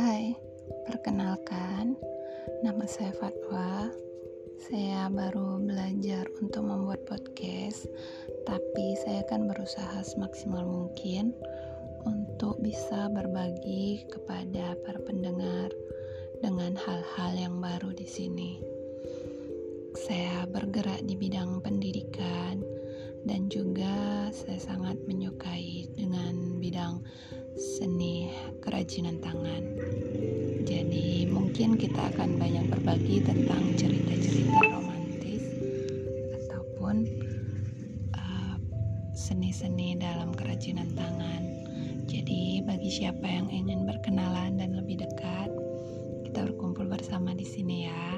Hai, perkenalkan, nama saya Fatwa. Saya baru belajar untuk membuat podcast, tapi saya akan berusaha semaksimal mungkin untuk bisa berbagi kepada para pendengar dengan hal-hal yang baru di sini. Saya bergerak di bidang pendidikan dan juga saya sangat menyukai dengan bidang seni kerajinan tangan. Jadi mungkin kita akan banyak berbagi tentang cerita-cerita romantis ataupun uh, seni-seni uh, dalam kerajinan tangan. Jadi bagi siapa yang ingin berkenalan dan lebih dekat, kita berkumpul bersama di sini ya.